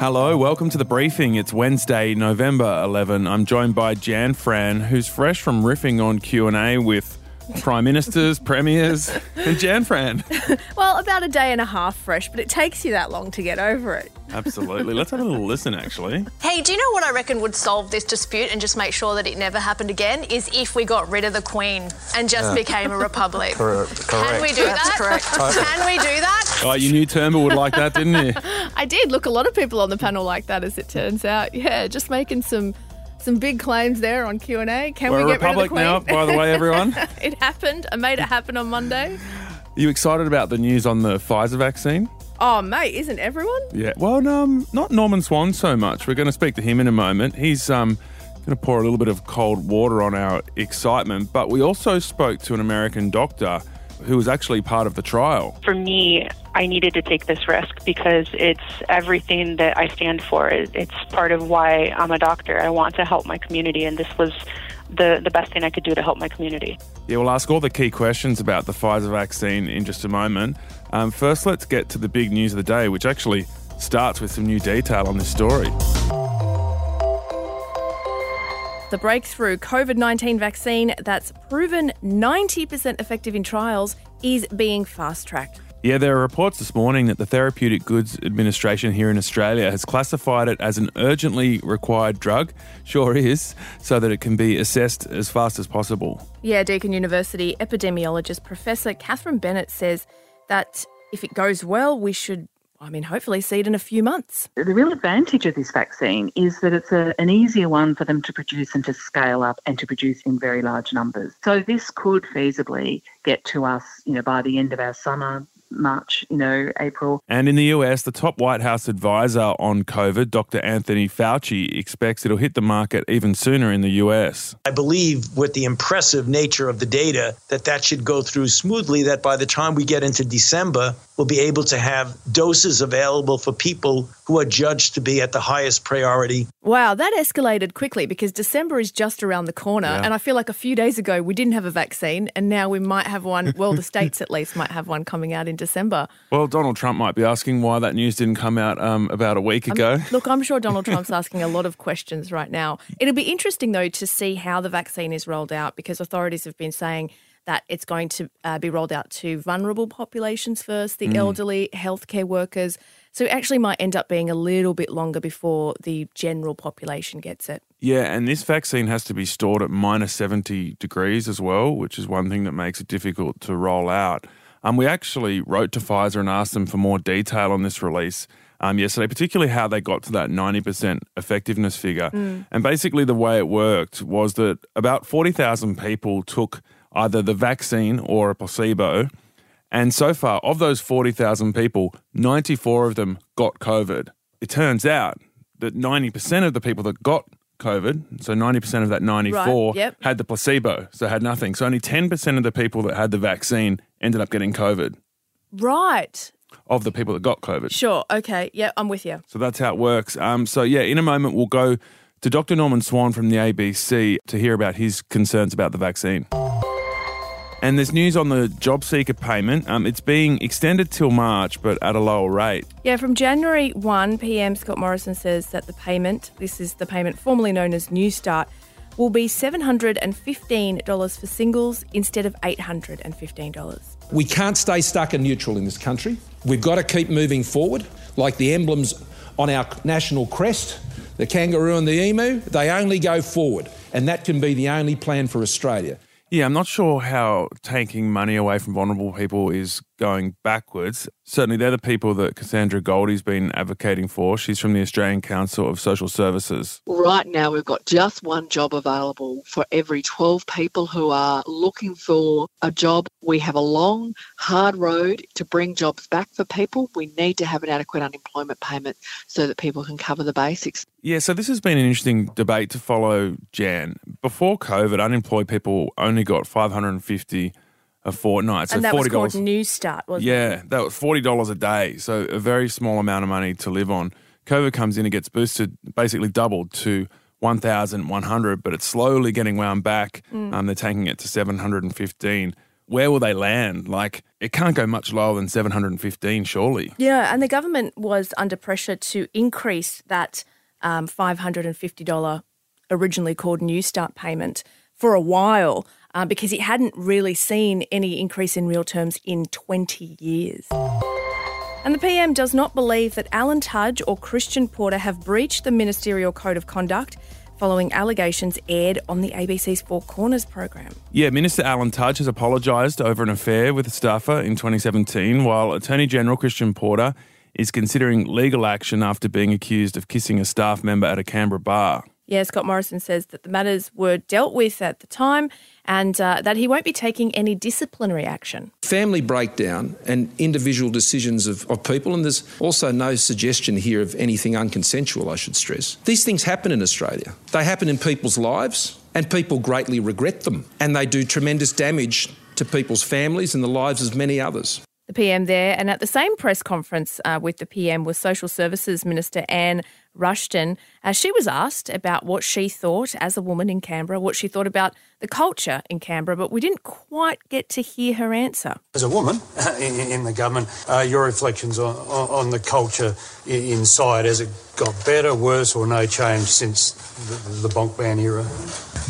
Hello, welcome to the briefing. It's Wednesday, November 11. I'm joined by Jan Fran, who's fresh from riffing on Q&A with prime ministers, premiers, and Jan Fran. Well, about a day and a half fresh, but it takes you that long to get over it. Absolutely. Let's have a little listen, actually. Hey, do you know what I reckon would solve this dispute and just make sure that it never happened again? Is if we got rid of the Queen and just became a republic. Correct. Can we do that? correct. Can we do that? Oh, you knew Turnbull would like that, didn't you? I did. Look, a lot of people on the panel like that, as it turns out. Yeah, just making some some big claims there on Q and A. Can We're we get republic rid now, of the Queen? by the way, everyone. it happened. I made it happen on Monday. Are you excited about the news on the Pfizer vaccine? Oh, mate, isn't everyone? Yeah. Well, um, not Norman Swan so much. We're going to speak to him in a moment. He's um, going to pour a little bit of cold water on our excitement. But we also spoke to an American doctor who was actually part of the trial. for me, I needed to take this risk because it's everything that I stand for. It's part of why I'm a doctor. I want to help my community, and this was the, the best thing I could do to help my community. Yeah, we'll ask all the key questions about the Pfizer vaccine in just a moment. Um, first, let's get to the big news of the day, which actually starts with some new detail on this story. The breakthrough COVID 19 vaccine that's proven 90% effective in trials is being fast tracked. Yeah, there are reports this morning that the Therapeutic Goods Administration here in Australia has classified it as an urgently required drug. Sure is, so that it can be assessed as fast as possible. Yeah, Deakin University epidemiologist Professor Catherine Bennett says that if it goes well, we should, I mean, hopefully see it in a few months. The real advantage of this vaccine is that it's a, an easier one for them to produce and to scale up and to produce in very large numbers. So this could feasibly get to us, you know, by the end of our summer, March, you know, April. And in the US, the top White House advisor on COVID, Dr. Anthony Fauci, expects it'll hit the market even sooner in the US. I believe with the impressive nature of the data that that should go through smoothly that by the time we get into December we'll be able to have doses available for people who are judged to be at the highest priority. Wow, that escalated quickly because December is just around the corner. Yeah. And I feel like a few days ago we didn't have a vaccine, and now we might have one. Well, the states at least might have one coming out in December. Well, Donald Trump might be asking why that news didn't come out um, about a week ago. Look, I'm sure Donald Trump's asking a lot of questions right now. It'll be interesting, though, to see how the vaccine is rolled out because authorities have been saying that it's going to uh, be rolled out to vulnerable populations first, the elderly, healthcare workers. So it actually might end up being a little bit longer before the general population gets it. Yeah, and this vaccine has to be stored at minus 70 degrees as well, which is one thing that makes it difficult to roll out. Um, we actually wrote to Pfizer and asked them for more detail on this release um, yesterday, particularly how they got to that 90% effectiveness figure. And basically, the way it worked was that about 40,000 people took either the vaccine or a placebo. And so far, of those 40,000 people, 94 of them got COVID. It turns out that 90% of the people that got COVID, so 90% of that 94, Right, yep. had the placebo, so had nothing. So only 10% of the people that had the vaccine ended up getting COVID, Right. of the people that got COVID. Sure. Okay. Yeah, I'm with you. So that's how it works. Um, so, yeah, in a moment, we'll go to Dr. Norman Swan from the ABC to hear about his concerns about the vaccine. And there's news on the job seeker payment. Um, it's being extended till March, but at a lower rate. Yeah, from January 1, PM Scott Morrison says that the payment, this is the payment formerly known as Newstart, will be $715 for singles instead of $815. We can't stay stuck and neutral in this country. We've got to keep moving forward. Like the emblems on our national crest, the kangaroo and the emu, they only go forward. And that can be the only plan for Australia. Yeah, I'm not sure how taking money away from vulnerable people is going backwards. Certainly, they're the people that Cassandra Goldie's been advocating for. She's from the Australian Council of Social Services. Right now, we've got just one job available for every 12 people who are looking for a job. We have a long, hard road to bring jobs back for people. We need to have an adequate unemployment payment so that people can cover the basics. Yeah, so this has been an interesting debate to follow, Jan. Before COVID, unemployed people only got 550 a fortnight, so and that was forty called. Newstart, wasn't it? Yeah, that was forty dollars a day, so a very small amount of money to live on. COVID comes in and gets boosted, basically doubled to one thousand one hundred, but it's slowly getting wound back. Mm. Um, they're taking it to seven hundred and fifteen. where will they land? Like, it can't go much lower than 715, surely. Yeah, and the government was under pressure to increase that um, $550 originally called Newstart payment for a while uh, because it hadn't really seen any increase in real terms in 20 years. And the PM does not believe that Alan Tudge or Christian Porter have breached the ministerial code of conduct following allegations aired on the ABC's Four Corners program. Yeah, Minister Alan Tudge has apologised over an affair with a staffer in 2017, while Attorney General Christian Porter is considering legal action after being accused of kissing a staff member at a Canberra bar. Yeah, Scott Morrison says that the matters were dealt with at the time and uh, that he won't be taking any disciplinary action. Family breakdown and individual decisions of, of people, and there's also no suggestion here of anything unconsensual, I should stress. These things happen in Australia. They happen in people's lives, and people greatly regret them, and they do tremendous damage to people's families and the lives of many others the PM there. And at the same press conference uh, with the PM was Social Services Minister Anne Ruston. Uh, she was asked about what she thought as a woman in Canberra, what she thought about the culture in Canberra, but we didn't quite get to hear her answer. As a woman in, in the government, uh, your reflections on, on, the culture inside, has it got better, worse, or no change since the, the bonk ban era?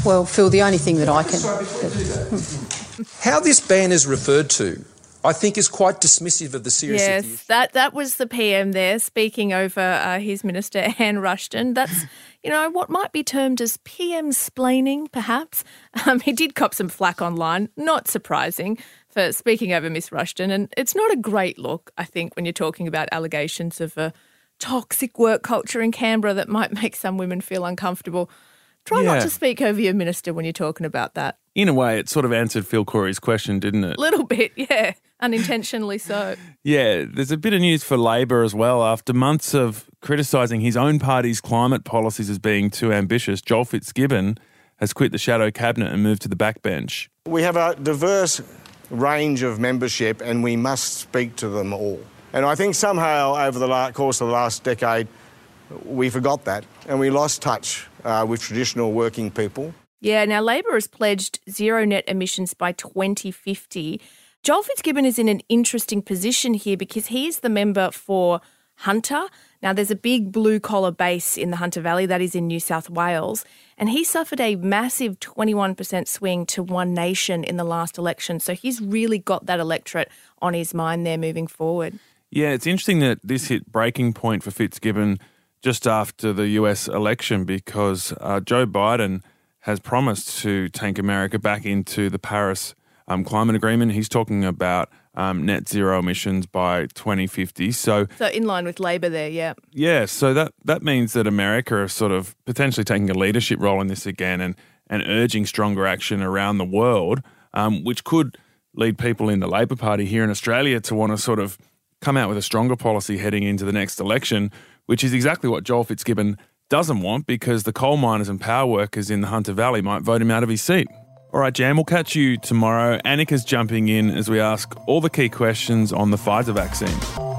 Well, Phil, the only thing that I can. How this ban is referred to I think is quite dismissive of the seriousness. Yes, that that was the PM there speaking over uh, his minister Anne Ruston. That's you know what might be termed as PM splaining, perhaps. Um, he did cop some flack online, not surprising for speaking over Miss Ruston, and it's not a great look. I think when you're talking about allegations of a toxic work culture in Canberra that might make some women feel uncomfortable. Try yeah. not to speak over your minister when you're talking about that. In a way, it sort of answered Phil Coorey's question, didn't it? A little bit, yeah. Unintentionally so. yeah, there's a bit of news for Labor as well. After months of criticising his own party's climate policies as being too ambitious, Joel Fitzgibbon has quit the shadow cabinet and moved to the backbench. We have a diverse range of membership and we must speak to them all. And I think somehow over the course of the last decade, we forgot that and we lost touch uh, with traditional working people. Yeah, now Labor has pledged zero net emissions by 2050. Joel Fitzgibbon is in an interesting position here because he is the member for Hunter. Now, there's a big blue collar base in the Hunter Valley that is in New South Wales, and he suffered a massive 21% swing to One Nation in the last election. So he's really got that electorate on his mind there moving forward. Yeah, it's interesting that this hit breaking point for Fitzgibbon just after the US election because uh, Joe Biden has promised to take America back into the Paris um, climate agreement. He's talking about um, net zero emissions by 2050. So, so in line with Labor there, yeah. Yeah, so that that means that America is sort of potentially taking a leadership role in this again and and urging stronger action around the world, um, which could lead people in the Labor Party here in Australia to want to sort of come out with a stronger policy heading into the next election, which is exactly what Joel Fitzgibbon doesn't want because the coal miners and power workers in the Hunter Valley might vote him out of his seat. All right, Jan, we'll catch you tomorrow. Annika's jumping in as we ask all the key questions on the Pfizer vaccine.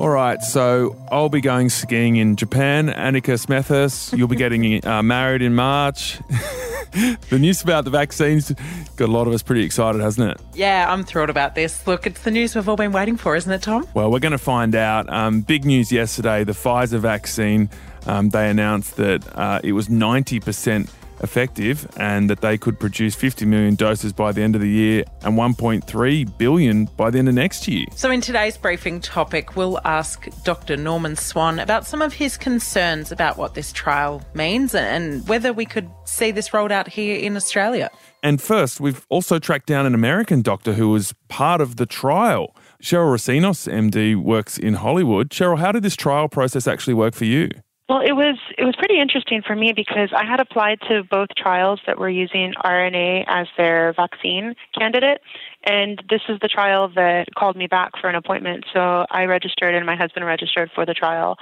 All right, so I'll be going skiing in Japan. Annika Smethurst, you'll be getting uh, married in March. the news about the vaccines got a lot of us pretty excited, hasn't it? Yeah, I'm thrilled about this. Look, it's the news we've all been waiting for, isn't it, Tom? Well, we're going to find out. Um, big news yesterday the Pfizer vaccine, um, they announced that uh, it was 90% effective and that they could produce 50 million doses by the end of the year and 1.3 billion by the end of next year. So, in today's briefing topic, we'll ask Dr. Norman Swan about some of his concerns about what this trial means and whether we could see this rolled out here in Australia. And first, we've also tracked down an American doctor who was part of the trial. Sheryl Recinos, MD, works in Hollywood. Sheryl, how did this trial process actually work for you? Well, it was it was pretty interesting for me because I had applied to both trials that were using RNA as their vaccine candidate, and this is the trial that called me back for an appointment. So I registered, and my husband registered for the trial,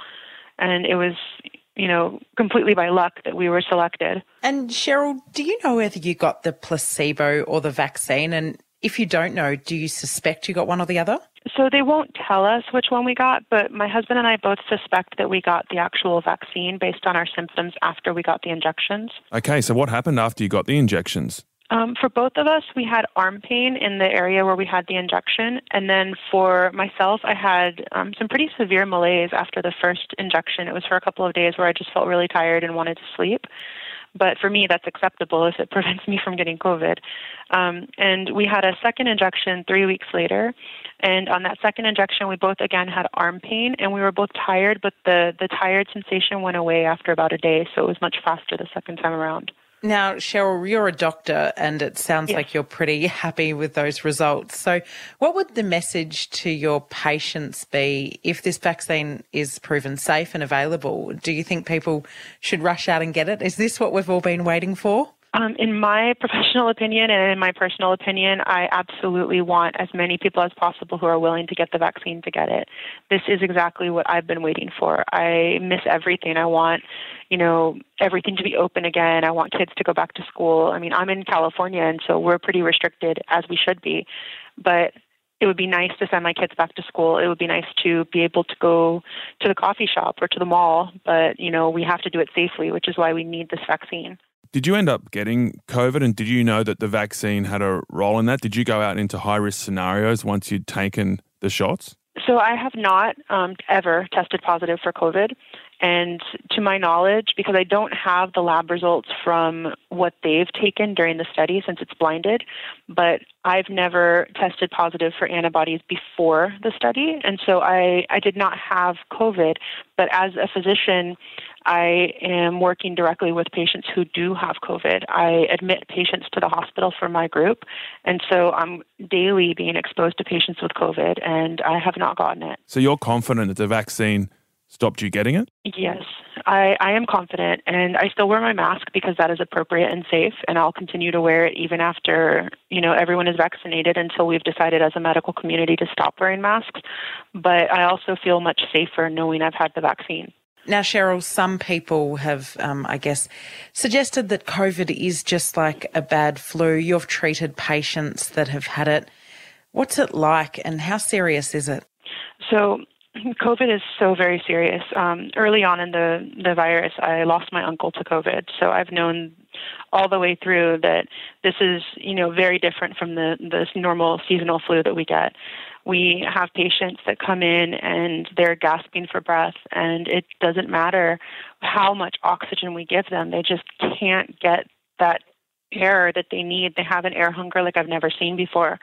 and it was you know completely by luck that we were selected. And Sheryl, do you know whether you got the placebo or the vaccine, and If you don't know, do you suspect you got one or the other? So they won't tell us which one we got, but my husband and I both suspect that we got the actual vaccine based on our symptoms after we got the injections. Okay, so what happened after you got the injections? Um, for both of us, we had arm pain in the area where we had the injection. And then for myself, I had um, some pretty severe malaise after the first injection. It was for a couple of days where I just felt really tired and wanted to sleep. But for me, that's acceptable if it prevents me from getting COVID. Um, and we had a second injection three weeks later. And on that second injection, we both again had arm pain and we were both tired, but the, the tired sensation went away after about a day. So it was much faster the second time around. Now, Sheryl, you're a doctor and it sounds yes. like you're pretty happy with those results. So, what would the message to your patients be if this vaccine is proven safe and available? Do you think people should rush out and get it? Is this what we've all been waiting for? Um, in my professional opinion and in my personal opinion, I absolutely want as many people as possible who are willing to get the vaccine to get it. This is exactly what I've been waiting for. I miss everything. I want, you know, everything to be open again. I want kids to go back to school. I mean, I'm in California, and so we're pretty restricted as we should be. But it would be nice to send my kids back to school. It would be nice to be able to go to the coffee shop or to the mall, but you know, we have to do it safely, which is why we need this vaccine. Did you end up getting COVID and did you know that the vaccine had a role in that? Did you go out into high risk scenarios once you'd taken the shots? So I have not um, ever tested positive for COVID. And to my knowledge, because I don't have the lab results from what they've taken during the study since it's blinded, but I've never tested positive for antibodies before the study. And so I, I did not have COVID. But as a physician, I am working directly with patients who do have COVID. I admit patients to the hospital for my group, and so I'm daily being exposed to patients with COVID, and I have not gotten it. So you're confident that the vaccine stopped you getting it? Yes, I, I am confident, and I still wear my mask because that is appropriate and safe, and I'll continue to wear it even after you know everyone is vaccinated until we've decided as a medical community to stop wearing masks. But I also feel much safer knowing I've had the vaccine. Now, Sheryl, some people have, um, I guess, suggested that COVID is just like a bad flu. You've treated patients that have had it. What's it like and how serious is it? So, COVID is so very serious. Um, early on in the, the virus, I lost my uncle to COVID. So I've known all the way through that this is, you know, very different from the this normal seasonal flu that we get. We have patients that come in and they're gasping for breath, and it doesn't matter how much oxygen we give them, they just can't get that air that they need. They have an air hunger like I've never seen before.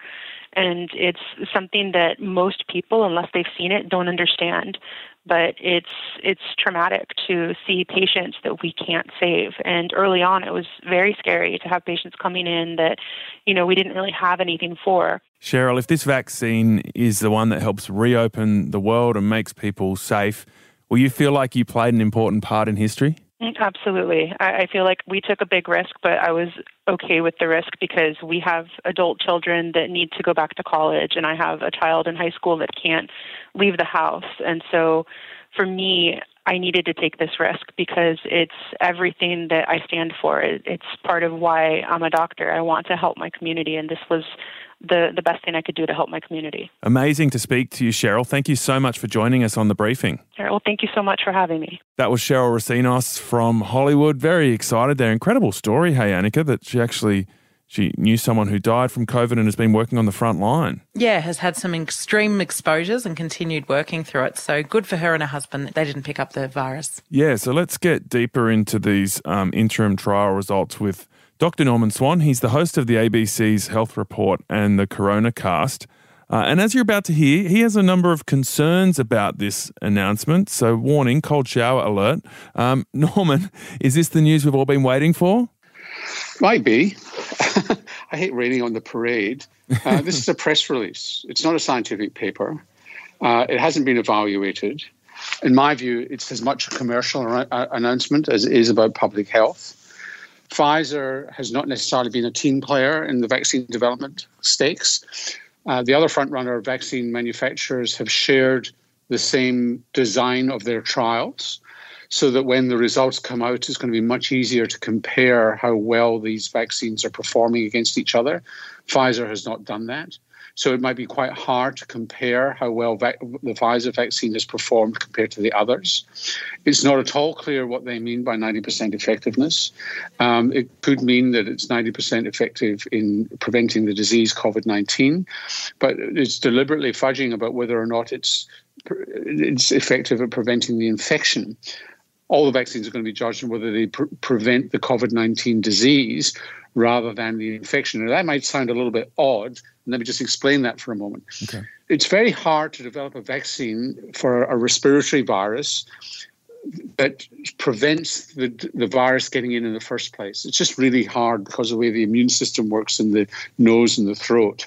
And it's something that most people, unless they've seen it, don't understand. But it's it's traumatic to see patients that we can't save. And early on, it was very scary to have patients coming in that, you know, we didn't really have anything for. Sheryl, if this vaccine is the one that helps reopen the world and makes people safe, will you feel like you played an important part in history? Mm, absolutely. I, feel like we took a big risk, but I was okay with the risk because we have adult children that need to go back to college, and I have a child in high school that can't leave the house. And so for me, I needed to take this risk because it's everything that I stand for. It's part of why I'm a doctor. I want to help my community, and this was the, the best thing I could do to help my community. Amazing to speak to you, Sheryl. Thank you so much for joining us on the briefing. Well, thank you so much for having me. That was Sheryl Recinos from Hollywood. Very excited there. Incredible story, hey, Annika, that she actually she knew someone who died from COVID and has been working on the front line. Yeah, has had some extreme exposures and continued working through it. So good for her and her husband that they didn't pick up the virus. Yeah, so let's get deeper into these um, interim trial results with Dr. Norman Swan. He's the host of the ABC's Health Report and the Coronacast. Uh, and as you're about to hear, he has a number of concerns about this announcement. So, warning, cold shower alert. Um, Norman, is this the news we've all been waiting for? Might be. I hate raining on the parade. Uh, this is a press release, it's not a scientific paper. Uh, it hasn't been evaluated. In my view, it's as much a commercial uh, announcement as it is about public health. Pfizer has not necessarily been a team player in the vaccine development stakes. Uh, the other frontrunner vaccine manufacturers have shared the same design of their trials so that when the results come out, it's going to be much easier to compare how well these vaccines are performing against each other. Pfizer has not done that. So it might be quite hard to compare how well the Pfizer vaccine has performed compared to the others. It's not at all clear what they mean by 90% effectiveness. Um, it could mean that it's 90% effective in preventing the disease COVID 19, but it's deliberately fudging about whether or not it's it's effective at preventing the infection all the vaccines are going to be judged on whether they pre- prevent the COVID 19 disease rather than the infection. And that might sound a little bit odd. Let me just explain that for a moment. Okay. It's very hard to develop a vaccine for a respiratory virus that prevents the, the virus getting in in the first place. It's just really hard because of the way the immune system works in the nose and the throat.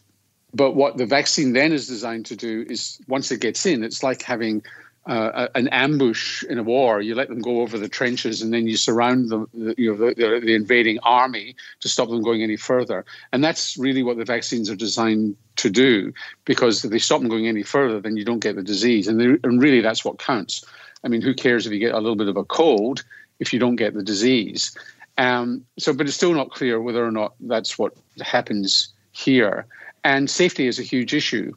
But what the vaccine then is designed to do is once it gets in, it's like having uh, an ambush in a war. You let them go over the trenches, and then you surround the, the you know, the, the, invading army to stop them going any further. And that's really what the vaccines are designed to do, because if they stop them going any further, then you don't get the disease. And, and really, that's what counts. I mean, who cares if you get a little bit of a cold if you don't get the disease? Um, so, but it's still not clear whether or not that's what happens here. And safety is a huge issue.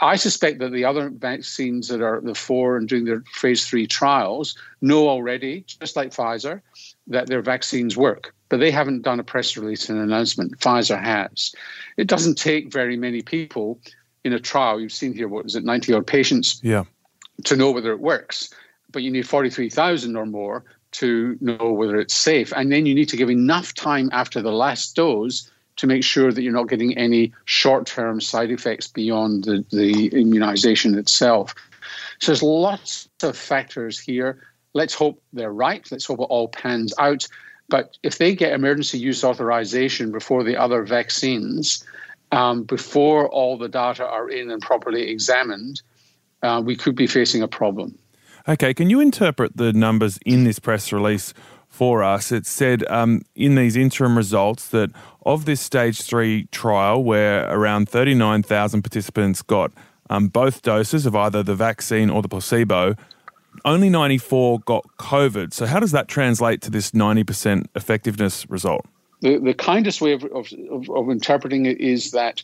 I suspect that the other vaccines that are the four and doing their phase three trials know already, just like Pfizer, that their vaccines work. But they haven't done a press release and announcement. Pfizer has. It doesn't take very many people in a trial. You've seen here, what is it, 90 odd patients yeah. to know whether it works. But you need 43,000 or more to know whether it's safe. And then you need to give enough time after the last dose to make sure that you're not getting any short term side effects beyond the, the immunization itself. So there's lots of factors here. Let's hope they're right. Let's hope it all pans out. But if they get emergency use authorization before the other vaccines, um, before all the data are in and properly examined, uh, we could be facing a problem. Okay, can you interpret the numbers in this press release for us? It said um, in these interim results that of this stage three trial, where around 39,000 participants got um, both doses of either the vaccine or the placebo, only 94 got COVID. So, how does that translate to this 90% effectiveness result? The, the kindest way of, of, of interpreting it is that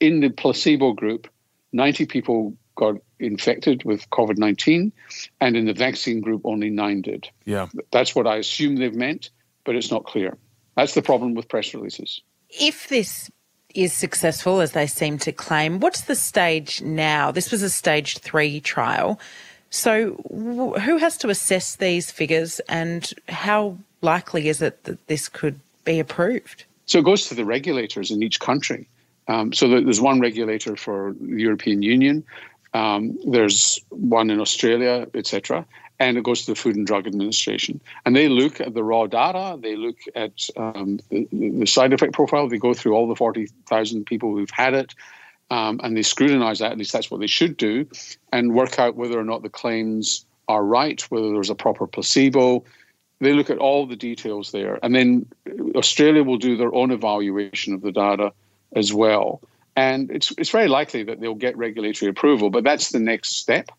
in the placebo group, 90 people got infected with COVID 19, and in the vaccine group, only nine did. Yeah. That's what I assume they've meant, but it's not clear. That's the problem with press releases. If this is successful, as they seem to claim, what's the stage now? This was a stage three trial. So, who has to assess these figures and how likely is it that this could be approved? So, it goes to the regulators in each country. Um, so, there's one regulator for the European Union, um, there's one in Australia, etc and it goes to the Food and Drug Administration. And they look at the raw data, they look at um, the, the, side effect profile, they go through all the 40,000 people who've had it, um, and they scrutinize that, at least that's what they should do, and work out whether or not the claims are right, whether there's a proper placebo. They look at all the details there. And then Australia will do their own evaluation of the data as well. And it's, it's very likely that they'll get regulatory approval, but that's the next step.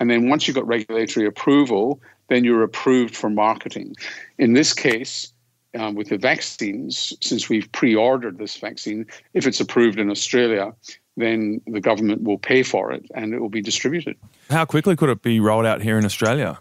And then once you've got regulatory approval, then you're approved for marketing. In this case, um, with the vaccines, since we've pre ordered this vaccine, if it's approved in Australia, then the government will pay for it and it will be distributed. How quickly could it be rolled out here in Australia?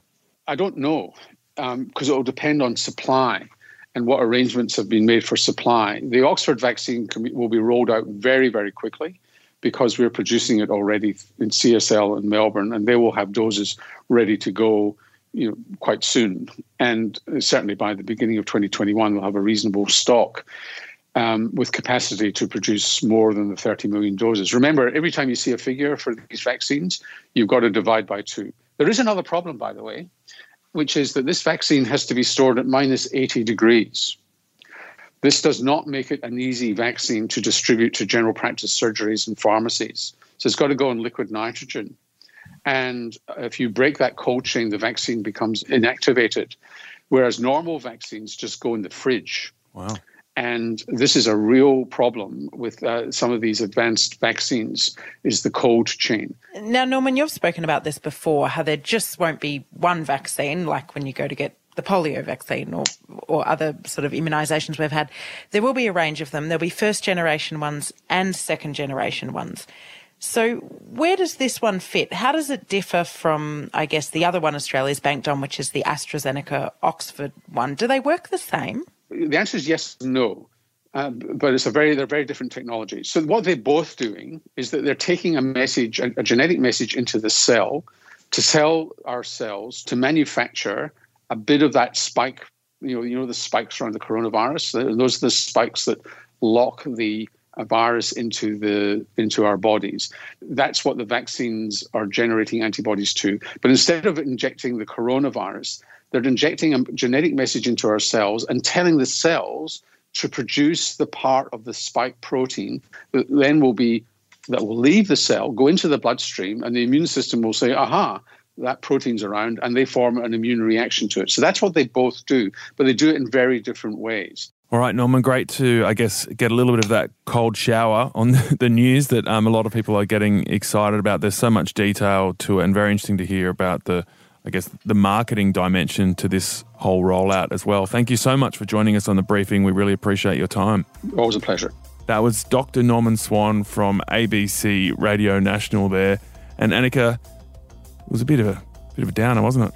I don't know because um, it will depend on supply and what arrangements have been made for supply. The Oxford vaccine will be rolled out very, very quickly because we're producing it already in CSL in Melbourne, and they will have doses ready to go, you know, quite soon. And certainly by the beginning of 2021, we'll have a reasonable stock. Um, with capacity to produce more than the 30 million doses. Remember, every time you see a figure for these vaccines, you've got to divide by two. There is another problem, by the way, which is that this vaccine has to be stored at minus 80 degrees. This does not make it an easy vaccine to distribute to general practice surgeries and pharmacies. So it's got to go in liquid nitrogen. And if you break that cold chain, the vaccine becomes inactivated, whereas normal vaccines just go in the fridge. Wow. And this is a real problem with uh, some of these advanced vaccines is the cold chain. Now, Norman, you've spoken about this before, how there just won't be one vaccine, like when you go to get the polio vaccine or or other sort of immunisations we've had, there will be a range of them. There'll be first generation ones and second generation ones. So, where does this one fit? How does it differ from, I guess, the other one Australia's banked on, which is the AstraZeneca Oxford one? Do they work the same? The answer is yes and no. Uh, but it's a very they're very different technologies. So what they're both doing is that they're taking a message, a, a genetic message into the cell to tell our cells to manufacture a bit of that spike. You know, you know the spikes around the coronavirus. Those are the spikes that lock the uh, virus into the into our bodies. That's what the vaccines are generating antibodies to. But instead of injecting the coronavirus, they're injecting a genetic message into our cells and telling the cells to produce the part of the spike protein that then will be that will leave the cell, go into the bloodstream, and the immune system will say, aha, that protein's around, and they form an immune reaction to it. So that's what they both do, but they do it in very different ways. All right, Norman, great to, I guess, get a little bit of that cold shower on the news that um, a lot of people are getting excited about. There's so much detail to it, and very interesting to hear about the, I guess, the marketing dimension to this whole rollout as well. Thank you so much for joining us on the briefing. We really appreciate your time. Always a pleasure. That was Dr. Norman Swan from ABC Radio National there. And Annika, it was a bit of a bit of a downer, wasn't it?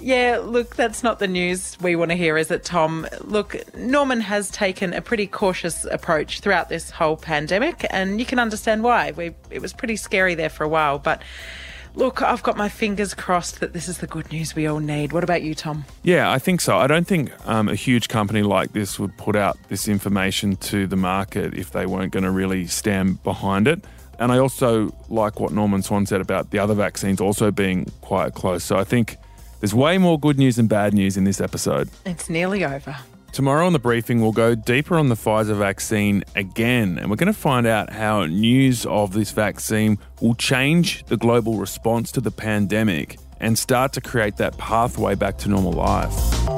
Yeah, look, that's not the news we want to hear, is it, Tom? Look, Norman has taken a pretty cautious approach throughout this whole pandemic, and you can understand why. We, it was pretty scary there for a while, but look, I've got my fingers crossed that this is the good news we all need. What about you, Tom? Yeah, I think so. I don't think um, a huge company like this would put out this information to the market if they weren't going to really stand behind it. And I also like what Norman Swan said about the other vaccines also being quite close. So I think there's way more good news than bad news in this episode. It's nearly over. Tomorrow on the briefing, we'll go deeper on the Pfizer vaccine again, and we're going to find out how news of this vaccine will change the global response to the pandemic and start to create that pathway back to normal life.